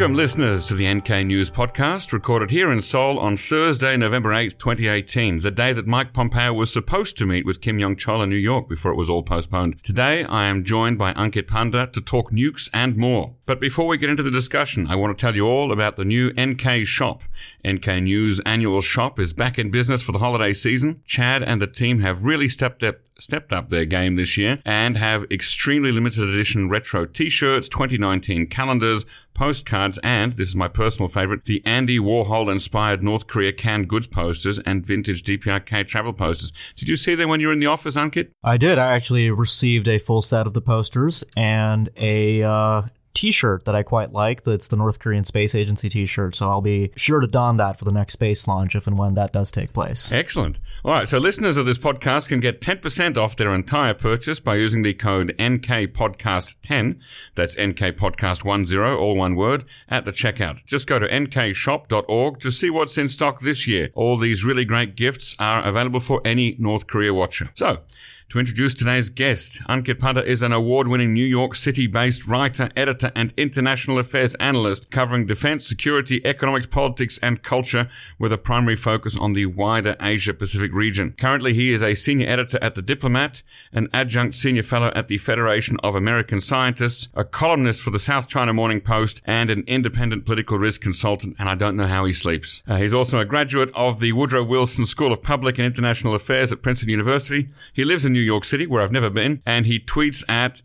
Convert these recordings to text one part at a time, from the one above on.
Welcome, listeners, to the NK News podcast, recorded here in Seoul on Thursday, November 8th, 2018, the day that Mike Pompeo was supposed to meet with Kim Yong Chol in New York before it was all postponed. Today, I am joined by Ankit Panda to talk nukes and more. But before we get into the discussion, I want to tell you all about the new NK shop. NK News annual shop is back in business for the holiday season. Chad and the team have really stepped up stepped up their game this year and have extremely limited edition retro t-shirts, 2019 calendars, postcards, and this is my personal favorite, the Andy Warhol inspired North Korea canned goods posters and vintage DPRK travel posters. Did you see them when you were in the office, Ankit? I did. I actually received a full set of the posters and a uh, T-shirt that I quite like. That's the North Korean Space Agency T-shirt. So I'll be sure to don that for the next space launch if and when that does take place. Excellent. All right. So listeners of this podcast can get 10% off their entire purchase by using the code NKPodcast10. That's NKPodcast10, all one word, at the checkout. Just go to nkshop.org to see what's in stock this year. All these really great gifts are available for any North Korea watcher. So, to introduce today's guest, Ankit Panda is an award-winning New York City-based writer, editor, and international affairs analyst covering defense, security, economics, politics, and culture with a primary focus on the wider Asia-Pacific region. Currently, he is a senior editor at The Diplomat, an adjunct senior fellow at the Federation of American Scientists, a columnist for the South China Morning Post, and an independent political risk consultant, and I don't know how he sleeps. Uh, he's also a graduate of the Woodrow Wilson School of Public and International Affairs at Princeton University. He lives in New York City, where I've never been, and he tweets at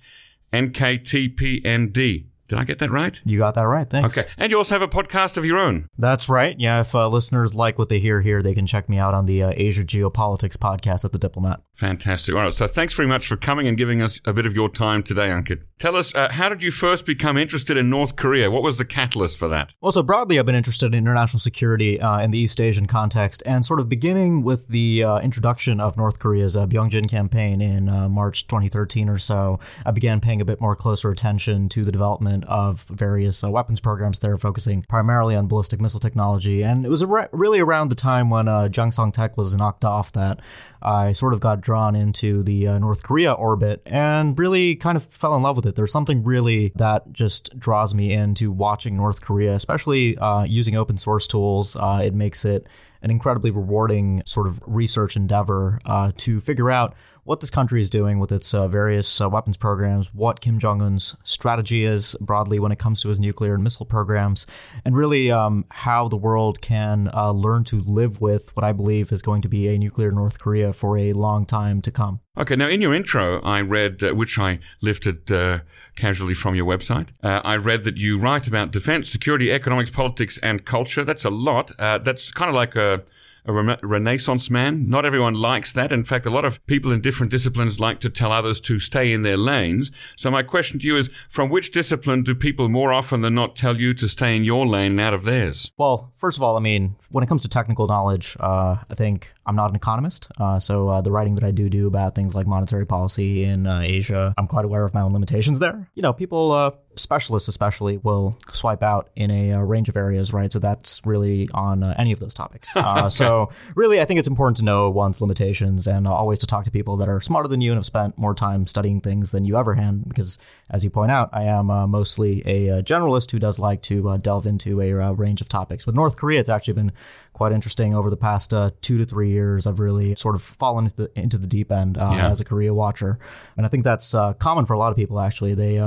NKTPND. Did I get that right? You got that right. Thanks. Okay. And you also have a podcast of your own. That's right. Yeah. If uh, listeners like what they hear here, they can check me out on the uh, Asia Geopolitics podcast at The Diplomat. Fantastic. All right. So thanks very much for coming and giving us a bit of your time today, Ankit. Tell us, uh, how did you first become interested in North Korea? What was the catalyst for that? Well, so broadly, I've been interested in international security uh, in the East Asian context, and sort of beginning with the uh, introduction of North Korea's uh, Byungjin campaign in uh, March 2013 or so, I began paying a bit more closer attention to the development of various uh, weapons programs there, focusing primarily on ballistic missile technology. And it was re- really around the time when uh, Song Thaek was knocked off that I sort of got drawn into the uh, North Korea orbit and really kind of fell in love with it. There's something really that just draws me into watching North Korea, especially uh, using open source tools. Uh, it makes it an incredibly rewarding sort of research endeavor uh, to figure out what this country is doing with its uh, various uh, weapons programs, what Kim Jong Un's strategy is broadly when it comes to his nuclear and missile programs, and really um, how the world can uh, learn to live with what I believe is going to be a nuclear North Korea for a long time to come. Okay, now in your intro, I read, uh, which I lifted uh, casually from your website, uh, I read that you write about defense, security, economics, politics, and culture. That's a lot. that's kind of like a a re- renaissance man. Not everyone likes that. In fact, a lot of people in different disciplines like to tell others to stay in their lanes. So my question to you is, from which discipline do people more often than not tell you to stay in your lane and out of theirs? Well, first of all, I mean, when it comes to technical knowledge, uh, I think I'm not an economist. Uh, so uh, the writing that I do do about things like monetary policy in uh, Asia, I'm quite aware of my own limitations there. You know, people uh, specialists especially will swipe out in a, uh, range of areas, right? So that's really on uh, any of those topics. Uh. So really, I think it's important to know one's limitations and always to talk to people that are smarter than you and have spent more time studying things than you ever had. Because as you point out, I am uh, mostly a, generalist who does like to delve into a range of topics. With North Korea, it's actually been quite interesting over the past two to three years. I've really sort of fallen into the, into the deep end yeah. as a Korea watcher, and I think that's common for a lot of people. Actually, they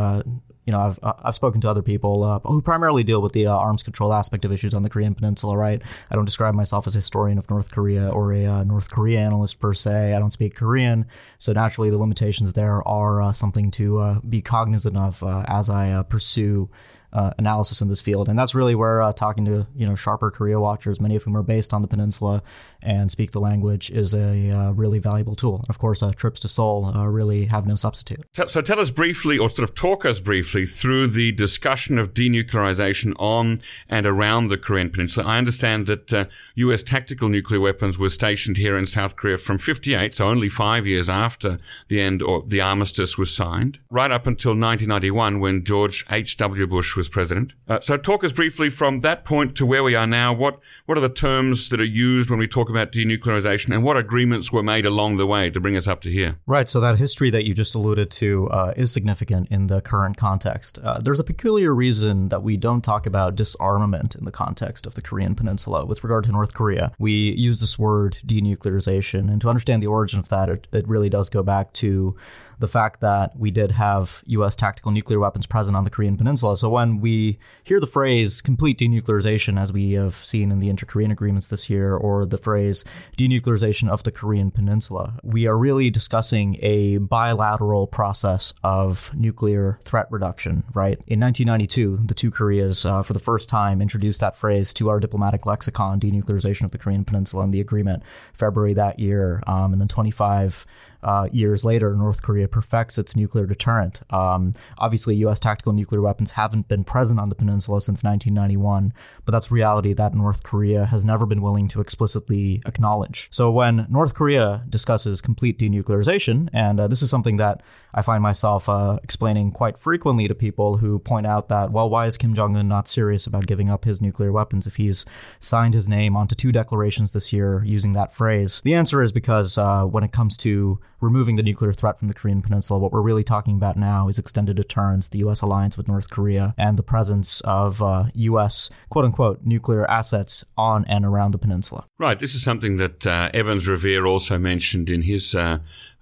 you know, I've I've spoken to other people uh, who primarily deal with the uh, arms control aspect of issues on the Korean Peninsula. Right? I don't describe myself as a historian of North Korea or a uh, North Korea analyst per se. I don't speak Korean, so naturally the limitations there are uh, something to uh, be cognizant of uh, as I pursue uh, analysis in this field, and that's really where uh, talking to you know sharper Korea watchers, many of whom are based on the peninsula and speak the language, is a uh, really valuable tool. Of course, uh, trips to Seoul uh, really have no substitute. So, tell us briefly, or sort of talk us briefly through the discussion of denuclearization on and around the Korean Peninsula. I understand that U.S. Uh, tactical nuclear weapons were stationed here in South Korea from 58, so only five years after the end or the armistice was signed, right up until 1991 when George H.W. Bush was president. Uh, so, talk us briefly from that point to where we are now. What what are the terms that are used when we talk about denuclearization, and what agreements were made along the way to bring us up to here? Right. So that history that you just alluded to uh, is significant in the current context. Uh, there's a peculiar reason that we don't talk about disarmament in the context of the Korean Peninsula with regard to North Korea. We use this word denuclearization, and to understand the origin of that, it, it really does go back to the fact that we did have U.S. tactical nuclear weapons present on the Korean Peninsula. So when we hear the phrase complete denuclearization, as we have seen in the inter-Korean agreements this year, or the phrase denuclearization of the Korean Peninsula, we are really discussing a bilateral process of nuclear threat reduction, right? In 1992, the two Koreas, uh, for the first time, introduced that phrase to our diplomatic lexicon, denuclearization of the Korean Peninsula, in the agreement February that year. Um, and then 25 uh, years later, North Korea perfects its nuclear deterrent. Um, obviously, U.S. tactical nuclear weapons haven't been present on the peninsula since 1991, but that's reality that North Korea has never been willing to explicitly acknowledge. So when North Korea discusses complete denuclearization, and uh, this is something that I find myself uh, explaining quite frequently to people who point out that, well, why is Kim Jong un not serious about giving up his nuclear weapons if he's signed his name onto two declarations this year using that phrase? The answer is because uh, when it comes to removing the nuclear threat from the Korean Peninsula, what we're really talking about now is extended deterrence, the U.S. alliance with North Korea, and the presence of uh, U.S. quote unquote nuclear assets on and around the peninsula. Right. This is something that uh, Evans Revere also mentioned in his. Uh,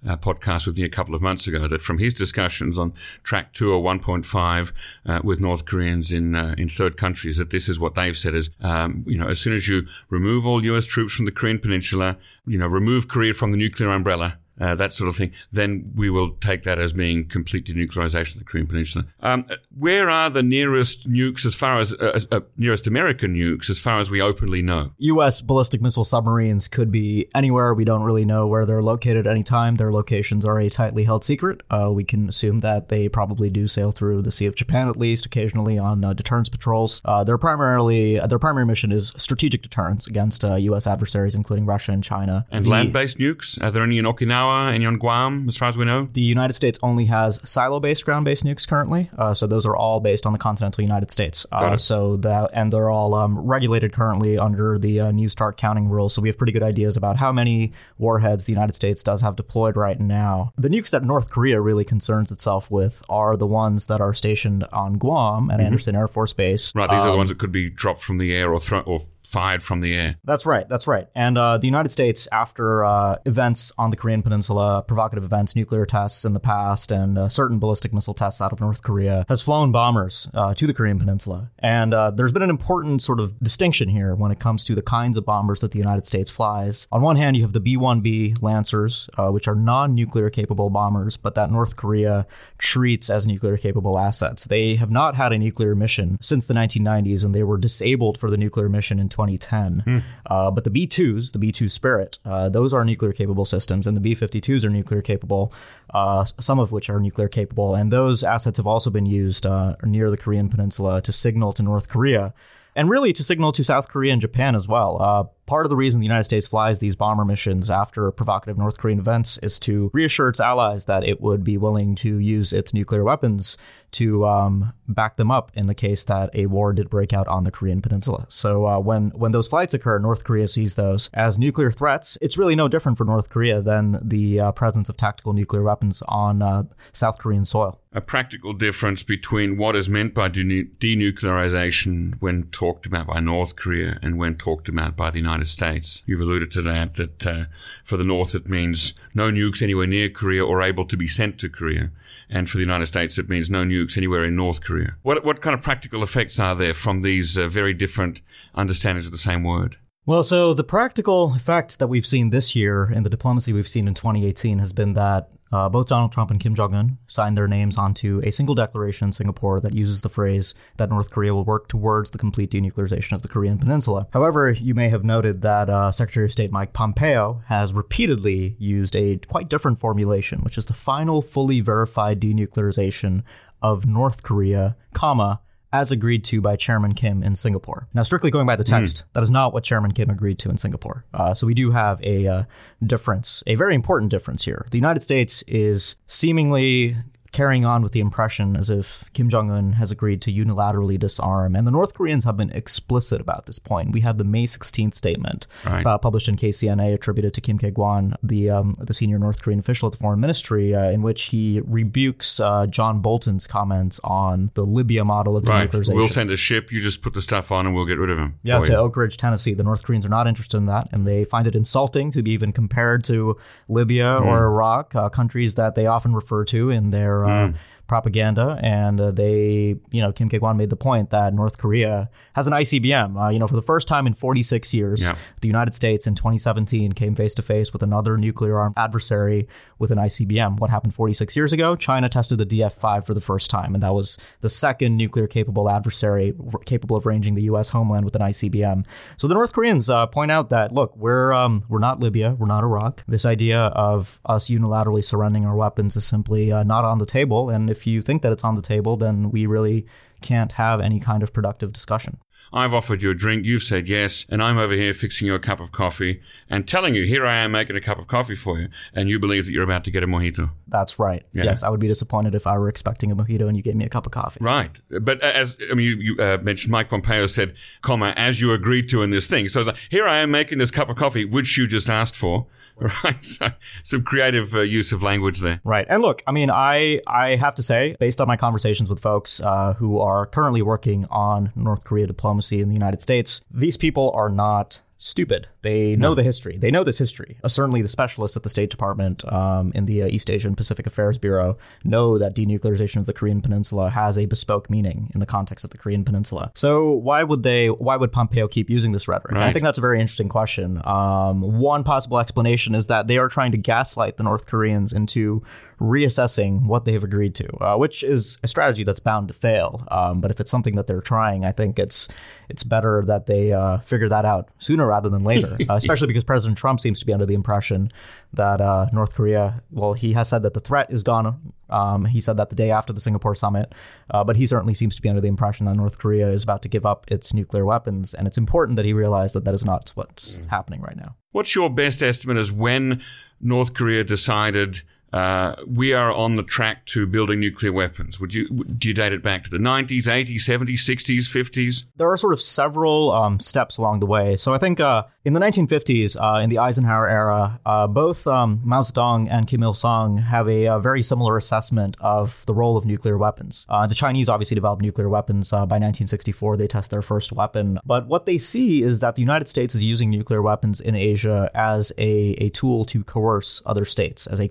uh, podcast with me a couple of months ago that from his discussions on track two or 1.5 uh, with North Koreans in uh, in third countries that this is what they've said is um, you know as soon as you remove all U.S. troops from the Korean Peninsula, you know remove Korea from the nuclear umbrella, uh, that sort of thing, then we will take that as being complete denuclearization of the Korean Peninsula. Um, where are the nearest nukes as far as uh, uh, nearest American nukes as far as we openly know? U.S. ballistic missile submarines could be anywhere. We don't really know where they're located at any time. Their locations are a tightly held secret. Uh, we can assume that they probably do sail through the Sea of Japan at least, occasionally on uh, deterrence patrols. Uh, their primarily their primary mission is strategic deterrence against U.S. adversaries, including Russia and China. And the, land-based nukes? Are there any in Okinawa? Okinawa, any on Guam, as far as we know? The United States only has silo-based ground-based nukes currently, uh, so those are all based on the continental United States. Uh, so that and they're all um, regulated currently under the uh, New START counting rules. So we have pretty good ideas about how many warheads the United States does have deployed right now. The nukes that North Korea really concerns itself with are the ones that are stationed on Guam at mm-hmm. Andersen Air Force Base. Right, these um, are the um, ones that could be dropped from the air or thrown or fired from the air. That's right. That's right. And uh, the United States, after uh, events on the Korean Peninsula, provocative events, nuclear tests in the past, and uh, certain ballistic missile tests out of North Korea, has flown bombers uh, to the Korean Peninsula. And uh, there's been an important sort of distinction here when it comes to the kinds of bombers that the United States flies. On one hand, you have the B 1B Lancers, uh, which are non nuclear capable bombers, but that North Korea treats as nuclear capable assets. They have not had a nuclear mission since the 1990s, and they were disabled for the nuclear mission in 2010. Mm. Uh, but the B 2s, the B 2 Spirit, uh, those are nuclear capable systems, and the B 52s are nuclear capable, uh, some of which are nuclear capable. And those assets have also been used uh, near the Korean Peninsula to signal to North Korea and really to signal to South Korea and Japan as well. Part of the reason the United States flies these bomber missions after provocative North Korean events is to reassure its allies that it would be willing to use its nuclear weapons to um, back them up in the case that a war did break out on the Korean Peninsula. So uh, when when those flights occur, North Korea sees those as nuclear threats. It's really no different for North Korea than the uh, presence of tactical nuclear weapons on uh, South Korean soil. A practical difference between what is meant by denuclearization when talked about by North Korea and when talked about by the United States. You've alluded to that, that uh, for the North it means no nukes anywhere near Korea or able to be sent to Korea and for the United States, it means no nukes anywhere in North Korea. What, what kind of practical effects are there from these uh, very different understandings of the same word? Well, so the practical effect that we've seen this year and the diplomacy we've seen in 2018 has been that uh, both Donald Trump and Kim Jong un signed their names onto a single declaration in Singapore that uses the phrase that North Korea will work towards the complete denuclearization of the Korean Peninsula. However, you may have noted that uh, Secretary of State Mike Pompeo has repeatedly used a quite different formulation, which is the final fully verified denuclearization of North Korea, comma, as agreed to by Chairman Kim in Singapore. Now, strictly going by the hmm. text, mm. that is not what Chairman Kim agreed to in Singapore. Uh, so we do have a uh, difference, a very important difference here. The United States is seemingly carrying on with the impression as if Kim Jong un has agreed to unilaterally disarm. And the North Koreans have been explicit about this point. We have the May 16th statement Right. uh, published in KCNA attributed to Kim Kye-gwan, the um, the senior North Korean official at the Foreign Ministry, uh, in which he rebukes uh, John Bolton's comments on the Libya model of Right. denuclearization. We'll send a ship. You just put the stuff on, and we'll get rid of him. Yeah, to. Oak Ridge, Tennessee. The North Koreans are not interested in that, and they find it insulting to be even compared to Libya or Iraq, uh, countries that they often refer to in their uh, propaganda. And uh, they, you know, Kim Kye-gwan made the point that North Korea has an ICBM. Uh, you know, for the first time in 46 years, Yeah. the United States in 2017 came face to face with another nuclear armed adversary with an ICBM. What happened 46 years ago? China tested the DF-5 for the first time, and that was the second nuclear capable adversary r- capable of ranging the U.S. homeland with an ICBM. So the North Koreans uh, point out that look, we're um, we're not Libya, we're not Iraq. This idea of us unilaterally surrendering our weapons is simply uh, not on the table. And if you think that it's on the table, then we really can't have any kind of productive discussion. I've offered you a drink, you've said yes, and I'm over here fixing you a cup of coffee and telling you, here I am making a cup of coffee for you, and you believe that you're about to get a mojito. That's right. Yes, I would be disappointed if I were expecting a mojito and you gave me a cup of coffee. Right. But as I mean, you, you uh, mentioned Mike Pompeo said, comma, as you agreed to in this thing. So it's like, here I am making this cup of coffee, which you just asked for. Right. So some creative uh, use of language there. Right. And look, I mean, I I have to say, based on my conversations with folks uh, who are currently working on North Korea diplomacy in the United States, these people are not stupid. They know the history. They know this history. Uh, certainly, the specialists at the State Department um, in the uh, East Asian Pacific Affairs Bureau know that denuclearization of the Korean Peninsula has a bespoke meaning in the context of the Korean Peninsula. So why would they? Why would Pompeo keep using this rhetoric? And I think that's a very interesting question. Um, one possible explanation is that they are trying to gaslight the North Koreans into reassessing what they have agreed to, uh, which is a strategy that's bound to fail. Um, but if it's something that they're trying, I think it's it's better that they uh, figure that out sooner rather than later. uh, especially because President Trump seems to be under the impression that uh, North Korea, well, he has said that the threat is gone. Um, he said that the day after the Singapore summit, uh, but he certainly seems to be under the impression that North Korea is about to give up its nuclear weapons, and it's important that he realize that that is not what's happening right now. What's your best estimate as when North Korea decided uh, we are on the track to building nuclear weapons? Would you do you date it back to the 90s, 80s, 70s, 60s, 50s? there are sort of several um, steps along the way. So I think uh, in the 1950s, uh, in the Eisenhower era, uh, both um, Mao Zedong and Kim Il Sung have a, uh very similar assessment of the role of nuclear weapons. Uh, the Chinese obviously developed nuclear weapons by 1964. They test their first weapon. But what they see is that the United States is using nuclear weapons in Asia as a, a tool to coerce other states, as a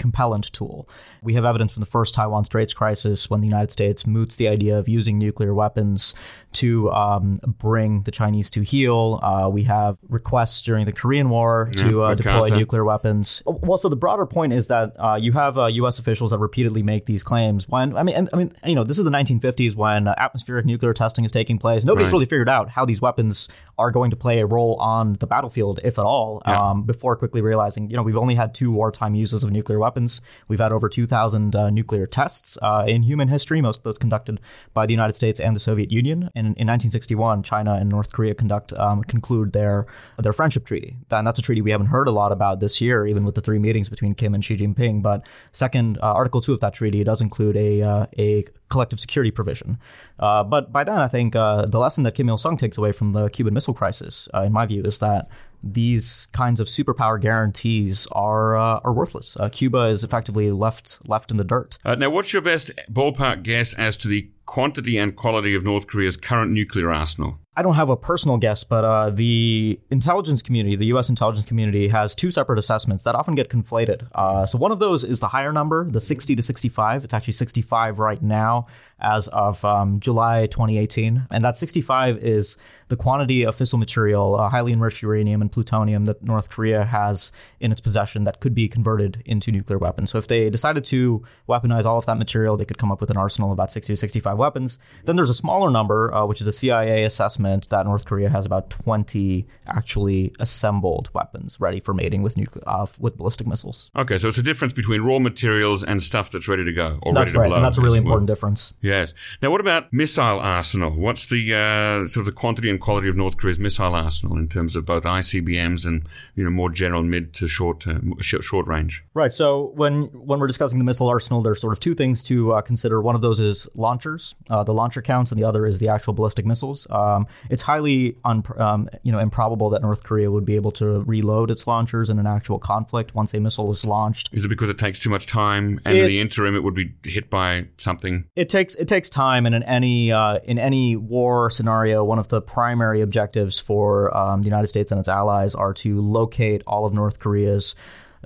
tool. We have evidence from the first Taiwan Straits crisis when the United States moots the idea of using nuclear weapons to um, bring the Chinese to heel. Uh, we have requests during the Korean War to uh, deploy nuclear weapons. Well, so the broader point is that uh, you have uh, U.S. officials that repeatedly make these claims. When I mean, and, I mean, you know, this is the 1950s when uh, atmospheric nuclear testing is taking place. Nobody's Right. really figured out how these weapons are going to play a role on the battlefield, if at all. Um, before quickly realizing, you know, we've only had two wartime uses of nuclear weapons. We've had over 2,000 uh, nuclear tests uh, in human history, most of those conducted by the United States and the Soviet Union. And in 1961, China and North Korea conduct um, conclude their their friendship treaty. And that's a treaty we haven't heard a lot about this year, even with the three meetings between Kim and Xi Jinping. But second, uh, Article Two of that treaty does include a uh, a collective security provision. Uh, but by then, I think uh, the lesson that Kim Il Sung takes away from the Cuban Missile Crisis, uh, in my view, is that these kinds of superpower guarantees are uh, are worthless. Uh, Cuba is effectively left left in the dirt. Uh, now, what's your best ballpark guess as to the quantity and quality of North Korea's current nuclear arsenal? I don't have a personal guess, but uh, the intelligence community, the U.S. intelligence community, has two separate assessments that often get conflated. Uh, so one of those is the higher number, the 60 to 65. It's actually 65 right now as of um, July 2018. And that 65 is the quantity of fissile material, uh, highly enriched uranium and plutonium that North Korea has in its possession that could be converted into nuclear weapons. So if they decided to weaponize all of that material, they could come up with an arsenal of about 60 to 65 weapons. Then there's a smaller number, uh, which is a CIA assessment estimate that North Korea has about 20 actually assembled weapons ready for mating with nuclear uh, with ballistic missiles. Okay, so it's a difference between raw materials and stuff that's ready to go or that's ready to right, blow. and that's a really as it were. important difference. Yes. Now, what about missile arsenal? What's the uh, sort of the quantity and quality of North Korea's missile arsenal in terms of both ICBMs and you know more general mid to short uh, sh- short range? Right. So when when we're discussing the missile arsenal, there's sort of two things to uh, consider. One of those is launchers, uh, the launcher counts, and the other is the actual ballistic missiles. Um, it's highly un- um, you know improbable that North Korea would be able to reload its launchers in an actual conflict once a missile is launched. Is it because it takes too much time, and It- in the interim it would be hit by something? It takes it takes time, and in any uh, in any war scenario, one of the primary objectives for um, the United States and its allies are to locate all of North Korea's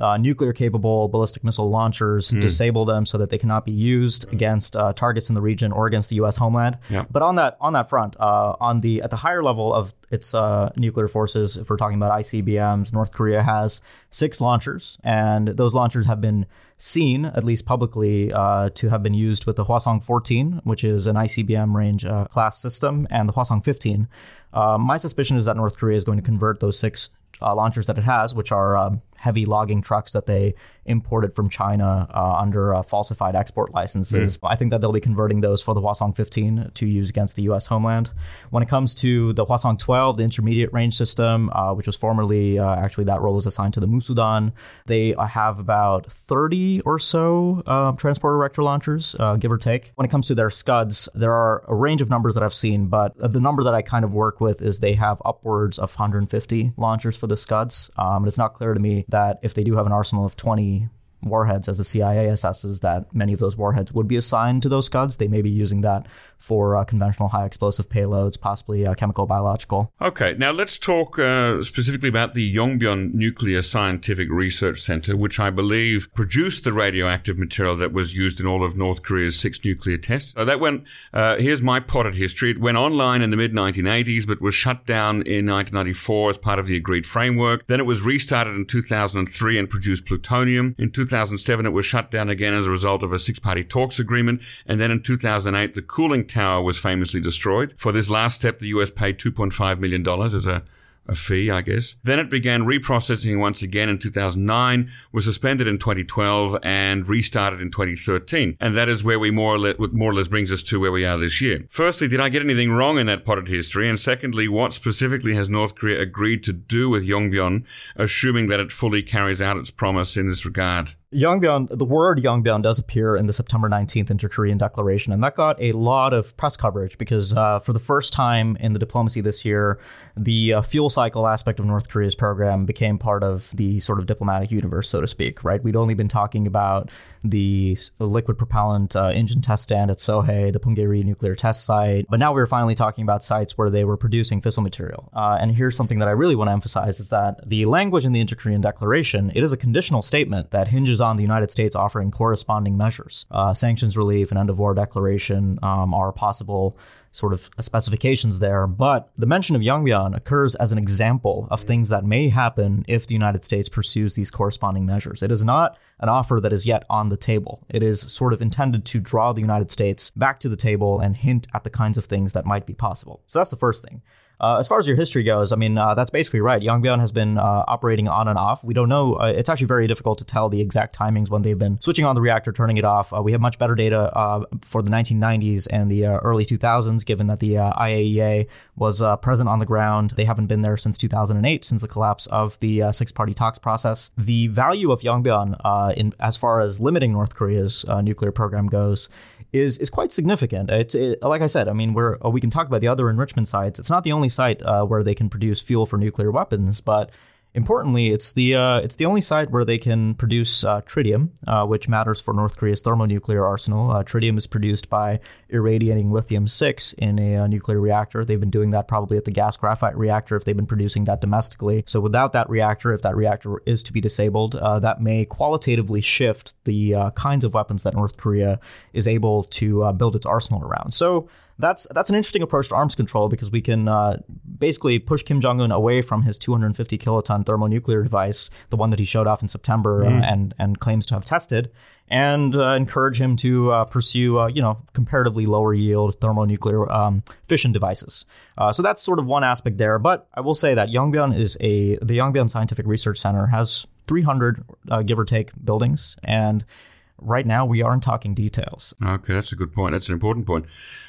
uh, nuclear capable ballistic missile launchers, disable them so that they cannot be used against uh, targets in the region or against the U.S. homeland. Yeah. But on that on that front, uh, on the at the higher level of its uh, nuclear forces, if we're talking about ICBMs, North Korea has six launchers, and those launchers have been seen, at least publicly, uh, to have been used with the Hwasong 14, which is an ICBM range uh, class system, and the Hwasong 15. Uh, my suspicion is that North Korea is going to convert those six uh, launchers that it has, which are um, heavy logging trucks that they imported from China uh, under uh, falsified export licenses. I think that they'll be converting those for the Hwasong 15 to use against the U.S. homeland. When it comes to the Hwasong 12, the intermediate range system, uh, which was formerly uh, actually that role was assigned to the Musudan, they have about 30 or so uh, transporter erector launchers, uh, give or take. When it comes to their scuds, there are a range of numbers that I've seen, but the number that I kind of work with is they have upwards of 150 launchers for the scuds. Um, and it's not clear to me that if they do have an arsenal of 20 warheads, as the CIA assesses that many of those warheads would be assigned to those scuds, they may be using that for uh, conventional high explosive payloads, possibly uh, chemical, biological. Okay, now let's talk uh, specifically about the Yongbyon Nuclear Scientific Research Center, which I believe produced the radioactive material that was used in all of North Korea's six nuclear tests. So that went, uh, here's my potted history. It went online in the mid 1980s, but was shut down in 1994 as part of the agreed framework. Then it was restarted in 2003 and produced plutonium. In 2007, it was shut down again as a result of a six party talks agreement. And then in 2008, the cooling tower was famously destroyed. For this last step, the US paid $2.5 million as a a fee, I guess. Then it began reprocessing once again in 2009, was suspended in 2012, and restarted in 2013. And that is where we more or more or less brings us to where we are this year. Firstly, did I get anything wrong in that potted history? And secondly, what specifically has North Korea agreed to do with Yongbyon, assuming that it fully carries out its promise in this regard? Yongbyon, the word Yongbyon does appear in the September 19th Inter-Korean Declaration, and that got a lot of press coverage because uh, for the first time in the diplomacy this year, the uh, fuel cycle aspect of North Korea's program became part of the sort of diplomatic universe, so to speak, right? We'd only been talking about the liquid propellant uh, engine test stand at Sohae, the Punggye-ri nuclear test site, but now we were finally talking about sites where they were producing fissile material. Uh, and here's something that I really want to emphasize is that the language in the Inter-Korean Declaration, it is a conditional statement that hinges on the United States offering corresponding measures. Uh, sanctions relief and end of war declaration um, are possible sort of specifications there, but the mention of Yongbyon occurs as an example of things that may happen if the United States pursues these corresponding measures. It is not an offer that is yet on the table. It is sort of intended to draw the United States back to the table and hint at the kinds of things that might be possible. So that's the first thing. Uh, as far as your history goes, I mean, uh, that's basically right. Yongbyon has been uh, operating on and off. We don't know. Uh, it's actually very difficult to tell the exact timings when they've been switching on the reactor, turning it off. Uh, we have much better data uh, for the 1990s and the early 2000s, given that the IAEA was present on the ground. They haven't been there since 2008, since the collapse of the six-party talks process. The value of Yongbyon, in as far as limiting North Korea's nuclear program goes, is is quite significant. It's it, like I said. I mean, we're uh, we can talk about the other enrichment sites. It's not the only site uh, where they can produce fuel for nuclear weapons, but importantly, it's the uh, it's the only site where they can produce uh, tritium, uh, which matters for North Korea's thermonuclear arsenal. Uh, tritium is produced by irradiating lithium six in a uh, nuclear reactor. They've been doing that probably at the gas graphite reactor if they've been producing that domestically. So without that reactor, if that reactor is to be disabled, uh, that may qualitatively shift the kinds of weapons that North Korea is able to build its arsenal around. So that's that's an interesting approach to arms control because we can uh, basically push Kim Jong Un away from his 250 kiloton thermonuclear device, the one that he showed off in September uh, and and claims to have tested, and uh, encourage him to uh, pursue, uh, you know, comparatively lower yield thermonuclear um, fission devices. Uh, so that's sort of one aspect there. But I will say that Yongbyon is a the Yongbyon Scientific Research Center has 300 uh, give or take buildings, and right now we aren't talking details. Okay, that's a good point. That's an important point.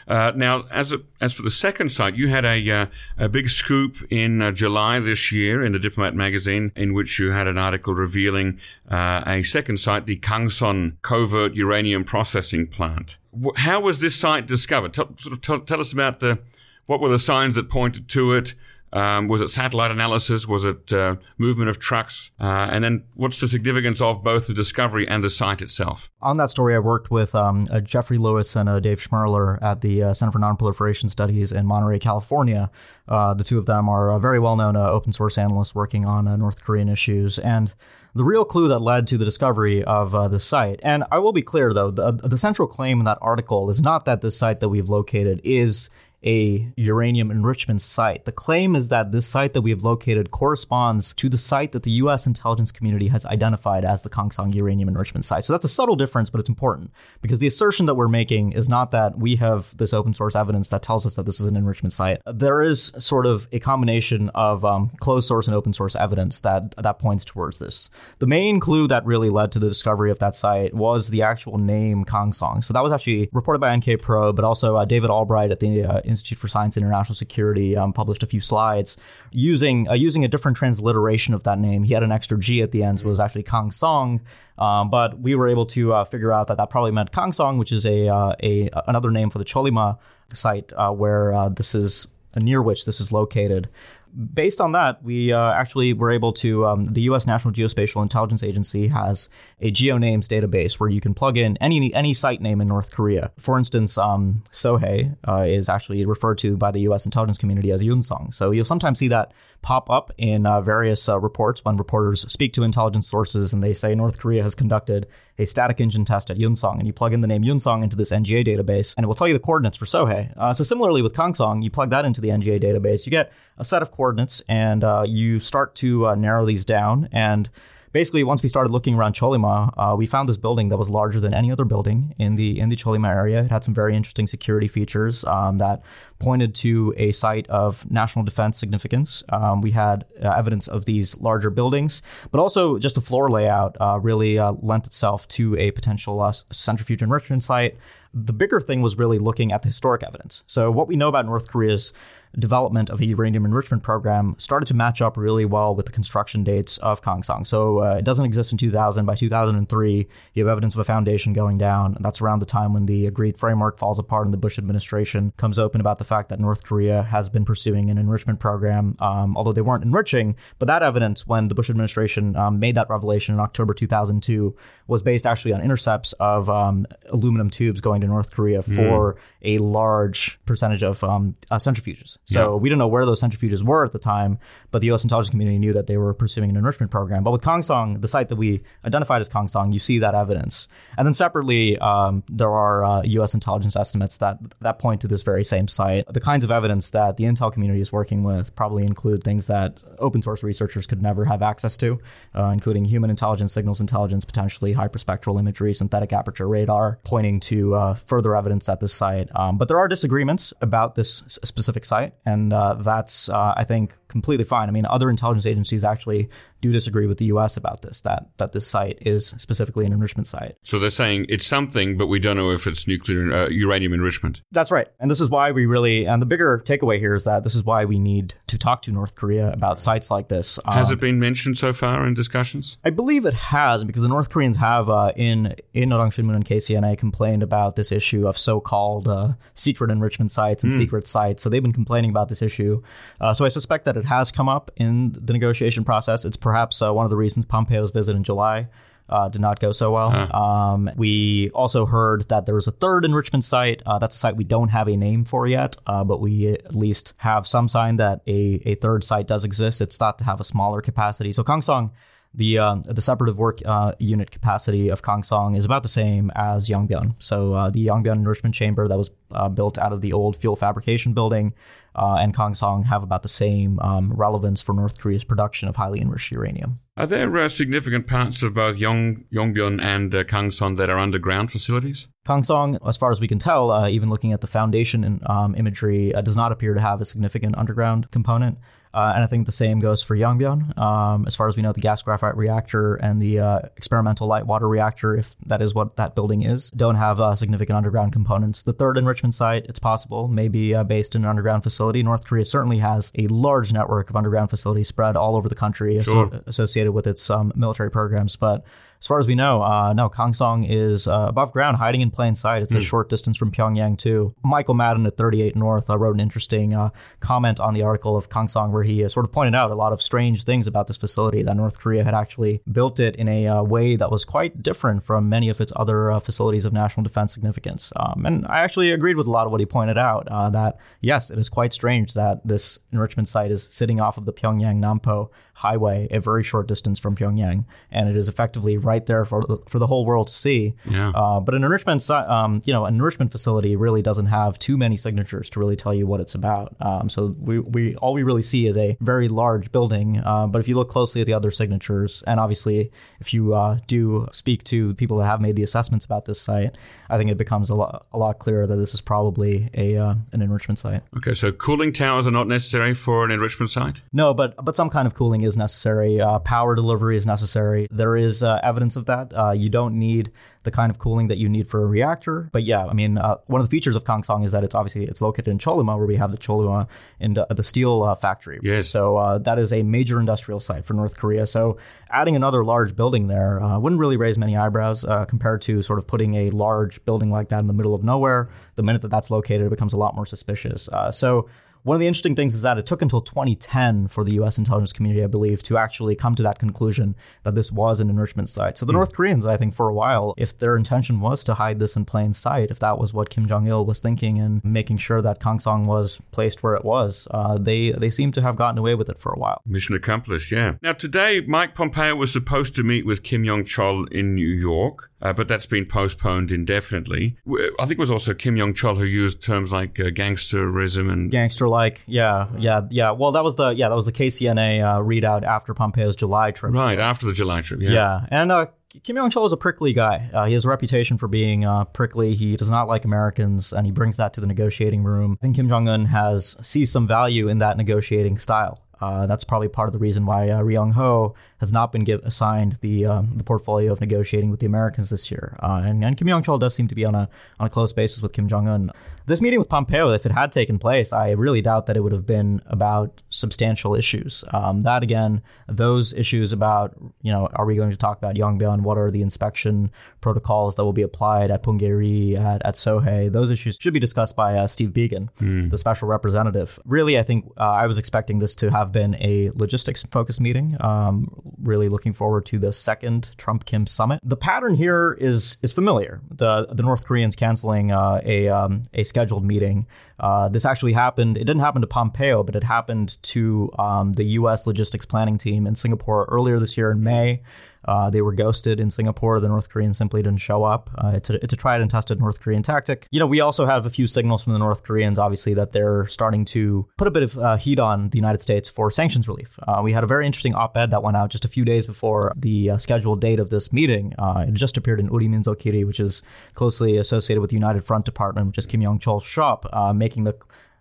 Uh, now, as a, as for the second site, you had a uh, a big scoop in uh, July this year in the Diplomat magazine, in which you had an article revealing uh, a second site, the Kangson Covert Uranium Processing Plant. How was this site discovered? Tell, sort of tell, tell us about the what were the signs that pointed to it. Um, was it satellite analysis? Was it uh, movement of trucks? Uh, and then what's the significance of both the discovery and the site itself? On that story, I worked with um, uh, Jeffrey Lewis and uh, Dave Schmerler at the uh, Center for Nonproliferation Studies in Monterey, California. The two of them are very well known open source analysts working on North Korean issues. And the real clue that led to the discovery of uh, the site, and I will be clear though, the, the central claim in that article is not that the site that we've located is a uranium enrichment site. The claim is that this site that we have located corresponds to the site that the U.S. intelligence community has identified as the Kangsang uranium enrichment site. So that's a subtle difference, but it's important because the assertion that we're making is not that we have this open source evidence that tells us that this is an enrichment site. There is sort of a combination of um, closed source and open source evidence that that points towards this. The main clue that really led to the discovery of that site was the actual name Kangsong. So that was actually reported by NK Pro, but also uh, David Albright at the uh, Institute for Science and International Security um, published a few slides using uh, using a different transliteration of that name. He had an extra G at the end, so it was actually Kang Song. Um, but we were able to uh, figure out that that probably meant Kang Song, which is a uh, a another name for the Cholima site uh, where uh, this is near which this is located based on that, we uh, actually were able to. Um, the U.S. National Geospatial Intelligence Agency has a GeoNames database where you can plug in any any site name in North Korea. For instance, um, Sohae uh, is actually referred to by the U.S. intelligence community as Yunsong. So you'll sometimes see that pop up in uh, various uh, reports when reporters speak to intelligence sources and they say North Korea has conducted a static engine test at Yunsong, and you plug in the name Yunsong into this NGA database, and it will tell you the coordinates for Sohae. Uh, so similarly with Kangsong, you plug that into the NGA database, you get a set of coordinates, and uh, you start to uh, narrow these down and basically, once we started looking around Cholima, uh, we found this building that was larger than any other building in the in the Cholima area. It had some very interesting security features um, that pointed to a site of national defense significance. Um, we had uh, evidence of these larger buildings, but also just the floor layout uh, really uh, lent itself to a potential uh, centrifuge enrichment site. The bigger thing was really looking at the historic evidence. So, what we know about North Korea's development of a uranium enrichment program started to match up really well with the construction dates of Kangsang. So uh, it doesn't exist in 2000. By 2003, you have evidence of a foundation going down. And That's around the time when the agreed framework falls apart and the Bush administration comes open about the fact that North Korea has been pursuing an enrichment program, um, although they weren't enriching. But that evidence, when the Bush administration um, made that revelation in October 2002, was based actually on intercepts of um, aluminum tubes going to North Korea for a large percentage of um, uh, centrifuges. So we don't know where those centrifuges were at the time, but the U.S. intelligence community knew that they were pursuing an enrichment program. But with Kongsong, the site that we identified as Kongsong, you see that evidence. And then separately, um, there are uh, U.S. intelligence estimates that that point to this very same site. The kinds of evidence that the intel community is working with probably include things that open source researchers could never have access to, uh, including human intelligence, signals intelligence, potentially hyperspectral imagery, synthetic aperture radar, pointing to uh, further evidence at this site. Um, but there are disagreements about this specific site, and uh, that's, uh, I think, completely fine. I mean, other intelligence agencies actually do disagree with the U.S. about this that that this site is specifically an enrichment site. So they're saying it's something, but we don't know if it's nuclear uh, uranium enrichment. That's right, and this is why we really and the bigger takeaway here is that this is why we need to talk to North Korea about sites like this. Has Um, it been mentioned so far in discussions? I believe it has because the North Koreans have uh, in in Shinmun and KCNA complained about this issue of so-called uh, secret enrichment sites and secret sites. So they've been complaining about this issue. Uh, so I suspect that it has come up in the negotiation process. It's perhaps uh, one of the reasons Pompeo's visit in July. Uh, did not go so well. Um, we also heard that there was a third enrichment site. Uh, that's a site we don't have a name for yet, uh, but we at least have some sign that a, a third site does exist. It's thought to have a smaller capacity. So Kangsong the uh, the separative work uh, unit capacity of Kangsong is about the same as Yongbyon. So uh, the Yongbyon enrichment chamber that was uh, built out of the old fuel fabrication building uh, and Kangsong have about the same um, relevance for North Korea's production of highly enriched uranium. Are there uh, significant parts of both Yong, Yongbyon and uh, Kangsong that are underground facilities? Kangsong, as far as we can tell, uh, even looking at the foundation um, imagery, uh, does not appear to have a significant underground component. Uh, and I think the same goes for Yongbyon. Um, as far as we know, the gas graphite reactor and the uh, experimental light water reactor, if that is what that building is, don't have uh, significant underground components. The third enrichment site, it's possible, may be uh, based in an underground facility. North Korea certainly has a large network of underground facilities spread all over the country Sure. asso- associated with its um, military programs. But as far as we know, uh, no, Kangsong is uh, above ground, hiding in plain sight. It's a short distance from Pyongyang, too. Michael Madden at 38 North uh, wrote an interesting uh, comment on the article of Kangsong where he uh, sort of pointed out a lot of strange things about this facility, that North Korea had actually built it in a uh, way that was quite different from many of its other uh, facilities of national defense significance. Um, and I actually agreed with a lot of what he pointed out, uh, that yes, it is quite strange that this enrichment site is sitting off of the Pyongyang Nampo highway, a very short distance from Pyongyang, and it is effectively right there for the, for the whole world to see. Yeah. Uh, but an enrichment, um, you know, an enrichment facility really doesn't have too many signatures to really tell you what it's about. Um, so we, we all we really see is a very large building. Uh, but if you look closely at the other signatures, and obviously if you uh, do speak to people that have made the assessments about this site, I think it becomes a lot a lot clearer that this is probably a uh, an enrichment site. Okay, so cooling towers are not necessary for an enrichment site? No, but but some kind of cooling is necessary. Uh, power delivery is necessary. There is uh, evidence of that. Uh, you don't need the kind of cooling that you need for a reactor. But yeah, I mean, uh, one of the features of Kangsong is that it's obviously it's located in Cholima, where we have the Cholima and uh, the steel uh, factory. Yes. So uh, that is a major industrial site for North Korea. So adding another large building there uh, wouldn't really raise many eyebrows uh, compared to sort of putting a large building like that in the middle of nowhere. The minute that that's located, it becomes a lot more suspicious. Uh, so one of the interesting things is that it took until 2010 for the U.S. intelligence community, I believe, to actually come to that conclusion that this was an enrichment site. So the North Koreans, I think, for a while, if their intention was to hide this in plain sight, if that was what Kim Jong Il was thinking and making sure that Kangsong was placed where it was, uh, they they seem to have gotten away with it for a while. Mission accomplished, yeah. Now, today, Mike Pompeo was supposed to meet with Kim Yong Chol in New York, uh, but that's been postponed indefinitely. I think it was also Kim Yong Chol who used terms like uh, gangsterism and. Gangster like, yeah, yeah, yeah. Well, that was the yeah that was the KCNA uh, readout after Pompeo's July trip. Right, after the July trip, yeah. Yeah, and uh, Kim Yong Chol is a prickly guy. Uh, he has a reputation for being uh, prickly. He does not like Americans, and he brings that to the negotiating room. I think Kim Jong Un has sees some value in that negotiating style. Uh, that's probably part of the reason why uh, Ri Yong Ho has not been give, assigned the um, the portfolio of negotiating with the Americans this year. Uh, and, and Kim Yong Chol does seem to be on a on a close basis with Kim Jong Un. This meeting with Pompeo, if it had taken place, I really doubt that it would have been about substantial issues. Um, that again, those issues about you know, are we going to talk about Yongbyon? What are the inspection protocols that will be applied at Punggye-ri, at, at Sohae? Those issues should be discussed by uh, Steve Biegun, the special representative. Really, I think uh, I was expecting this to have been a logistics focused meeting. Um, really looking forward to the second Trump Kim summit. The pattern here is is familiar. The the North Koreans canceling uh, a um, a scheduled meeting. Uh, this actually happened. It didn't happen to Pompeo, but it happened to um, the U.S. logistics planning team in Singapore earlier this year in May. Uh, they were ghosted in Singapore. The North Koreans simply didn't show up. Uh, it's a it's a tried and tested North Korean tactic. You know, we also have a few signals from the North Koreans, obviously, that they're starting to put a bit of uh, heat on the United States for sanctions relief. Uh, we had a very interesting op-ed that went out just a few days before the uh, scheduled date of this meeting. Uh, it just appeared in Uriminzokkiri, which is closely associated with the United Front Department, which is Kim Yong Chol's shop, making the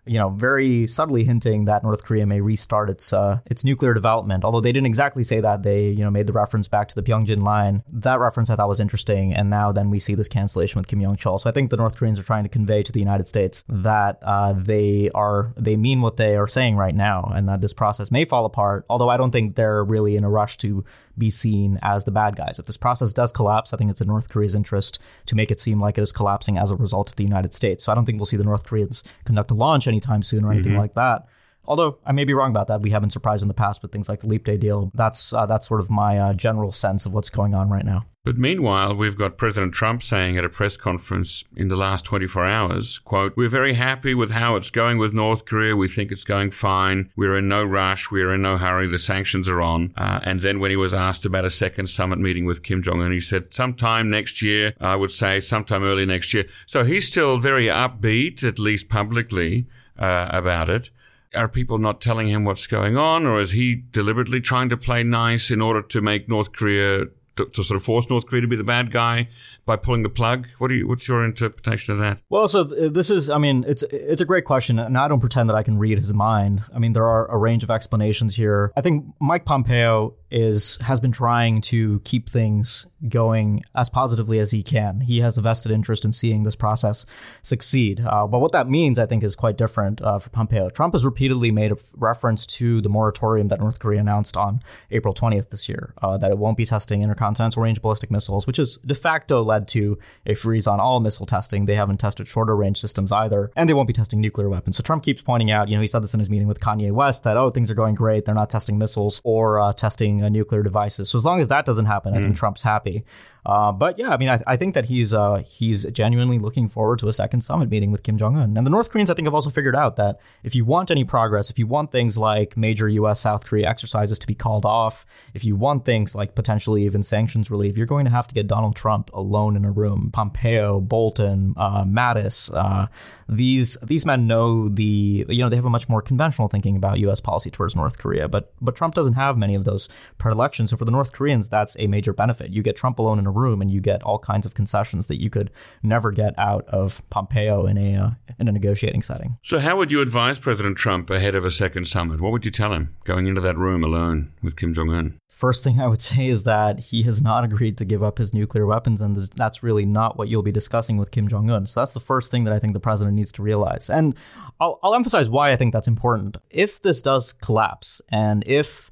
you know, very subtly hinting that North Korea may restart its uh, its nuclear development. Although they didn't exactly say that, they you know made the reference back to the Byungjin line. That reference I thought was interesting, and now then we see this cancellation with Kim Yong Chol. So I think the North Koreans are trying to convey to the United States that uh, they are they mean what they are saying right now, and that this process may fall apart. Although I don't think they're really in a rush to be seen as the bad guys. If this process does collapse, I think it's in North Korea's interest to make it seem like it is collapsing as a result of the United States. So I don't think we'll see the North Koreans conduct a launch anytime soon or anything like that. Although I may be wrong about that, we haven't surprised in the past with things like the Leap Day deal. That's uh, that's sort of my uh, general sense of what's going on right now. But meanwhile, we've got President Trump saying at a press conference in the last 24 hours, quote, We're very happy with how it's going with North Korea. We think it's going fine. We're in no rush. We're in no hurry. The sanctions are on. Uh, and then when he was asked about a second summit meeting with Kim Jong Un, he said, sometime next year, I would say sometime early next year. So he's still very upbeat, at least publicly, uh, about it. Are people not telling him what's going on, or is he deliberately trying to play nice in order to make North Korea to, to, sort of force North Korea to be the bad guy by pulling the plug? What do you? What's your interpretation of that? Well, so th- this is, I mean, it's it's a great question, and I don't pretend that I can read his mind. I mean, there are a range of explanations here. I think Mike Pompeo is has been trying to keep things going as positively as he can. He has a vested interest in seeing this process succeed. Uh, but what that means, I think, is quite different uh, for Pompeo. Trump has repeatedly made a f- reference to the moratorium that North Korea announced on April 20th this year, uh, that it won't be testing intercontinental range ballistic missiles, which has de facto led to a freeze on all missile testing. They haven't tested shorter range systems either, and they won't be testing nuclear weapons. So Trump keeps pointing out, you know, he said this in his meeting with Kanye West that, oh, things are going great. They're not testing missiles or uh, testing uh, nuclear devices. So as long as that doesn't happen, I think Trump's happy. Uh, but yeah, I mean, I, I think that he's uh, he's genuinely looking forward to a second summit meeting with Kim Jong Un. And the North Koreans, I think, have also figured out that if you want any progress, if you want things like major U.S. South Korea exercises to be called off, if you want things like potentially even sanctions relief, you're going to have to get Donald Trump alone in a room. Pompeo, Bolton, uh, Mattis, uh, these these men know the you know they have a much more conventional thinking about U.S. policy towards North Korea. But but Trump doesn't have many of those predilections. So for the North Koreans, that's a major benefit. You get Trump alone in a room, and you get all kinds of concessions that you could never get out of Pompeo in a uh, in a negotiating setting. So, how would you advise President Trump ahead of a second summit? What would you tell him going into that room alone with Kim Jong Un? First thing I would say is that he has not agreed to give up his nuclear weapons, and that's really not what you'll be discussing with Kim Jong Un. So that's the first thing that I think the president needs to realize. And I'll, I'll emphasize why I think that's important. If this does collapse, and if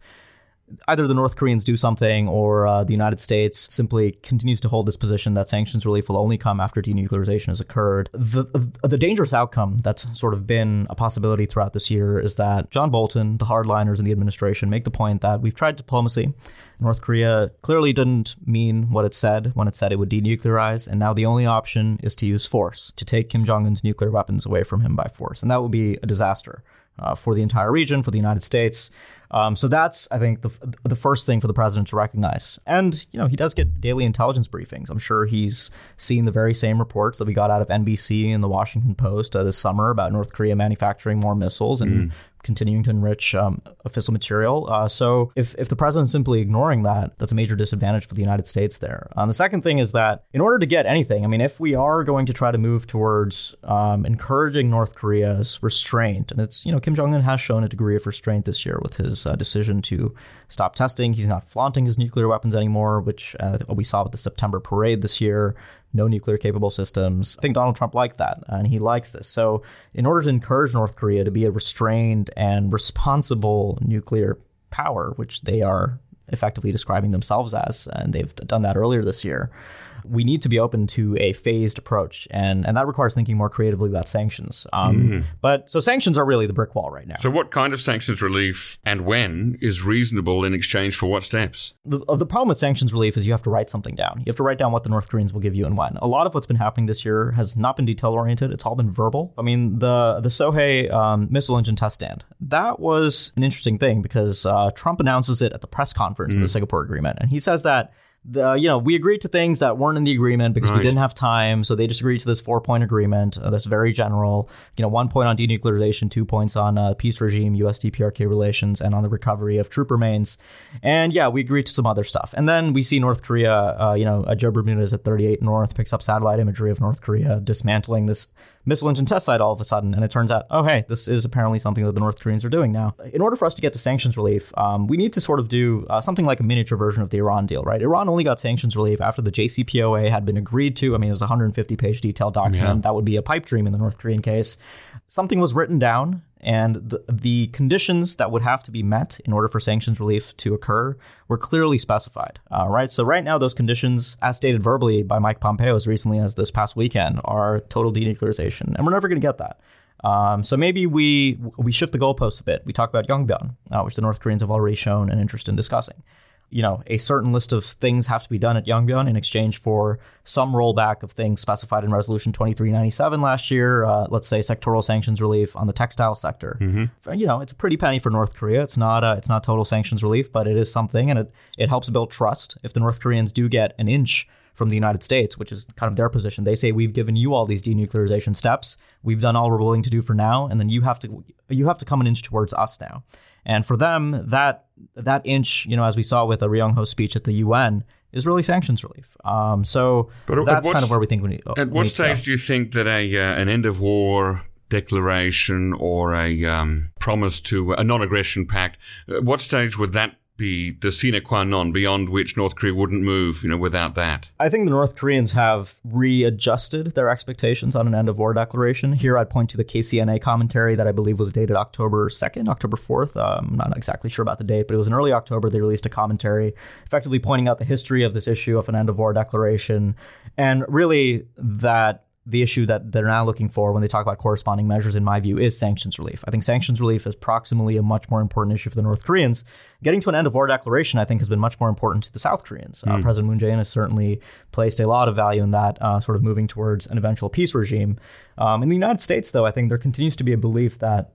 either the North Koreans do something or uh, the United States simply continues to hold this position that sanctions relief will only come after denuclearization has occurred. The, the dangerous outcome that's sort of been a possibility throughout this year is that John Bolton, the hardliners in the administration, make the point that we've tried diplomacy. North Korea clearly didn't mean what it said when it said it would denuclearize, and now the only option is to use force, to take Kim Jong un's nuclear weapons away from him by force. And that would be a disaster. Uh, for the entire region, for the United States. Um, so that's, I think, the the first thing for the president to recognize. And you know, he does get daily intelligence briefings. I'm sure he's seen the very same reports that we got out of NBC and the Washington Post uh, this summer about North Korea manufacturing more missiles and mm continuing to enrich um, fissile material. Uh, so if, if the president's simply ignoring that, that's a major disadvantage for the United States there. Um, the second thing is that in order to get anything, I mean, if we are going to try to move towards um, encouraging North Korea's restraint, and it's, you know, Kim Jong un has shown a degree of restraint this year with his uh, decision to stop testing. He's not flaunting his nuclear weapons anymore, which uh, we saw with the September parade this year no nuclear capable systems. I think Donald Trump liked that, and he likes this. So, in order to encourage North Korea to be a restrained and responsible nuclear power, which they are effectively describing themselves as, and they've done that earlier this year, we need to be open to a phased approach, and and that requires thinking more creatively about sanctions. Um, mm. But so sanctions are really the brick wall right now. So, what kind of sanctions relief and when is reasonable in exchange for what steps? The, the problem with sanctions relief is you have to write something down. You have to write down what the North Koreans will give you and when. A lot of what's been happening this year has not been detail oriented. It's all been verbal. I mean, the the Sohae um, missile engine test stand that was an interesting thing because uh, Trump announces it at the press conference mm. of the Singapore Agreement, and he says that the, you know, we agreed to things that weren't in the agreement because right. we didn't have time. So they just agreed to this four point agreement uh, that's very general. You know, one point on denuclearization, two points on uh, peace regime, US DPRK relations, and on the recovery of troop remains. And yeah, we agreed to some other stuff. And then we see North Korea, uh, you know, a Joe Bermudez at 38 North picks up satellite imagery of North Korea dismantling this missile engine test site all of a sudden, and it turns out, oh hey, this is apparently something that the North Koreans are doing now. In order for us to get to sanctions relief, um, we need to sort of do uh, something like a miniature version of the Iran deal, right? Iran only got sanctions relief after the JCPOA had been agreed to. I mean, it was a 150 page detailed document. Yeah. That would be a pipe dream in the North Korean case. Something was written down and the, conditions that would have to be met in order for sanctions relief to occur were clearly specified. Uh, right. So right now, those conditions, as stated verbally by Mike Pompeo as recently as this past weekend, are total denuclearization, and we're never going to get that. Um, so maybe we we shift the goalposts a bit. We talk about Yongbyon, uh, which the North Koreans have already shown an interest in discussing. You know, a certain list of things have to be done at Yongbyon in exchange for some rollback of things specified in Resolution 2397 last year. Uh, let's say sectoral sanctions relief on the textile sector. Mm-hmm. You know, it's a pretty penny for North Korea. It's not uh, it's not total sanctions relief, but it is something, and it it helps build trust. If the North Koreans do get an inch from the United States, which is kind of their position. They say we've given you all these denuclearization steps. We've done all we're willing to do for now, and then you have to you have to come an inch towards us now. And for them, that that inch, you know, as we saw with a Ho speech at the UN, is really sanctions relief. Um, so But at that's kind of where we think we need. At we what need to go. stage do you think that a uh, an end of war declaration or a um, promise to a non-aggression pact, at what stage would that be the sine qua non beyond which North Korea wouldn't move, you know, without that? I think the North Koreans have readjusted their expectations on an end of war declaration. Here, I'd point to the KCNA commentary that I believe was dated October 2nd, October 4th. Um, I'm not exactly sure about the date, but it was in early October. They released a commentary effectively pointing out the history of this issue of an end of war declaration and really that the issue that they're now looking for when they talk about corresponding measures, in my view, is sanctions relief. I think sanctions relief is proximally a much more important issue for the North Koreans. Getting to an end of war declaration, I think, has been much more important to the South Koreans. Uh, President Moon Jae-in has certainly placed a lot of value in that, uh, sort of moving towards an eventual peace regime. Um, in the United States, though, I think there continues to be a belief that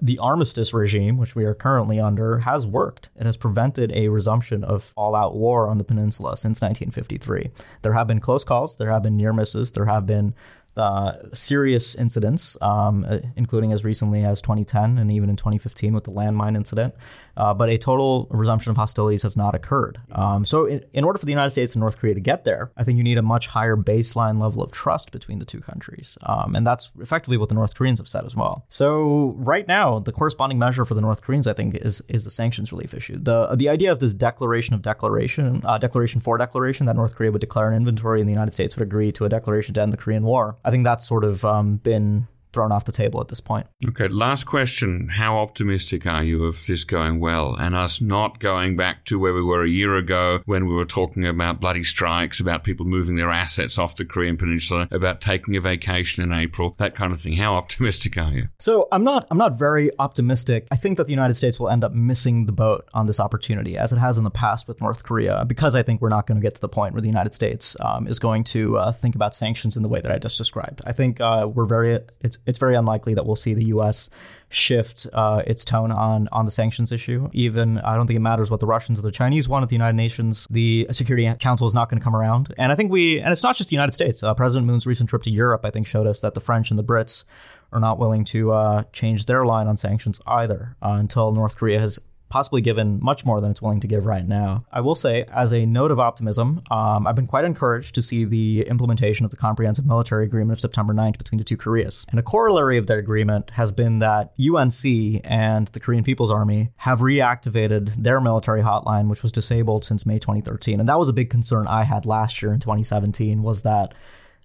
the armistice regime, which we are currently under, has worked. It has prevented a resumption of all out war on the peninsula since 1953. There have been close calls, there have been near misses, there have been uh, serious incidents, um, uh, including as recently as 2010 and even in 2015 with the landmine incident. Uh, but a total resumption of hostilities has not occurred. Um, so, in, in order for the United States and North Korea to get there, I think you need a much higher baseline level of trust between the two countries. Um, and that's effectively what the North Koreans have said as well. So, right now, the corresponding measure for the North Koreans, I think, is is the sanctions relief issue. The the idea of this declaration of declaration, uh, declaration for declaration, that North Korea would declare an inventory and the United States would agree to a declaration to end the Korean War. I think that's sort of um, been thrown off the table at this point. Okay, last question. How optimistic are you of this going well and us not going back to where we were a year ago when we were talking about bloody strikes, about people moving their assets off the Korean Peninsula, about taking a vacation in April, that kind of thing? How optimistic are you? So I'm not I'm not very optimistic. I think that the United States will end up missing the boat on this opportunity, as it has in the past with North Korea, because I think we're not going to get to the point where the United States um, is going to uh, think about sanctions in the way that I just described. I think uh, we're very it's it's very unlikely that we'll see the U.S. shift uh, its tone on on the sanctions issue. Even I don't think it matters what the Russians or the Chinese want at the United Nations. The Security Council is not going to come around, and I think we and it's not just the United States. Uh, President Moon's recent trip to Europe, I think, showed us that the French and the Brits are not willing to uh, change their line on sanctions either uh, until North Korea has possibly given much more than it's willing to give right now. I will say, as a note of optimism, um, I've been quite encouraged to see the implementation of the Comprehensive Military Agreement of September 9th between the two Koreas. And a corollary of that agreement has been that UNC and the Korean People's Army have reactivated their military hotline, which was disabled since May 2013. And that was a big concern I had last year in 2017 was that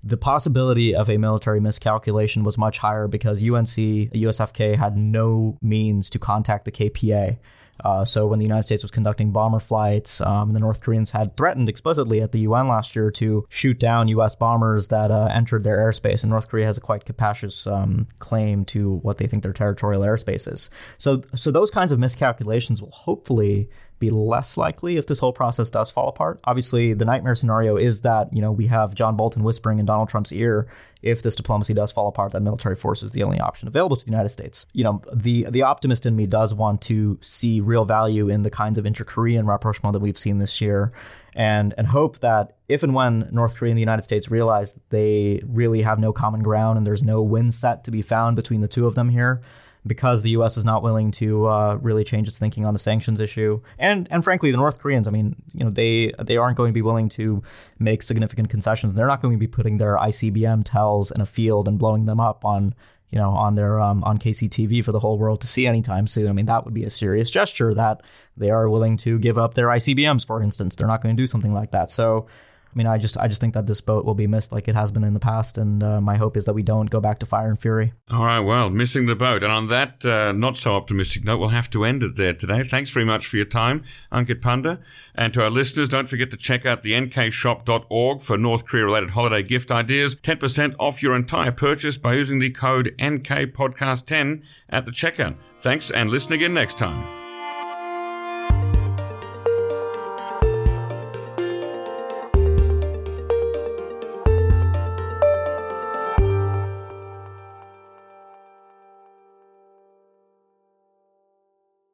the possibility of a military miscalculation was much higher because UNC, USFK had no means to contact the KPA. Uh, so when the United States was conducting bomber flights, um, the North Koreans had threatened explicitly at the UN last year to shoot down U.S. bombers that uh, entered their airspace, and North Korea has a quite capacious um, claim to what they think their territorial airspace is. So, so those kinds of miscalculations will hopefully be less likely if this whole process does fall apart. Obviously, the nightmare scenario is that, you know, we have John Bolton whispering in Donald Trump's ear if this diplomacy does fall apart, that military force is the only option available to the United States. You know, the the optimist in me does want to see real value in the kinds of inter-Korean rapprochement that we've seen this year. And, and hope that if and when North Korea and the United States realize that they really have no common ground and there's no win set to be found between the two of them here, because the U.S. is not willing to uh, really change its thinking on the sanctions issue, and and frankly, the North Koreans, I mean, you know, they they aren't going to be willing to make significant concessions. They're not going to be putting their ICBM TELs in a field and blowing them up on you know on their um, on KCTV for the whole world to see anytime soon. I mean, that would be a serious gesture that they are willing to give up their ICBMs, for instance. They're not going to do something like that. So. I mean, I just I just think that this boat will be missed like it has been in the past, and uh, my hope is that we don't go back to fire and fury. All right, well, missing the boat. And on that uh, not so optimistic note, we'll have to end it there today. Thanks very much for your time, Ankit Panda. And to our listeners, don't forget to check out the nkshop.org for North Korea related holiday gift ideas. 10% off your entire purchase by using the code NKPodcast10 at the checkout. Thanks and listen again next time.